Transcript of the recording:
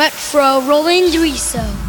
Retro Rolling Riso.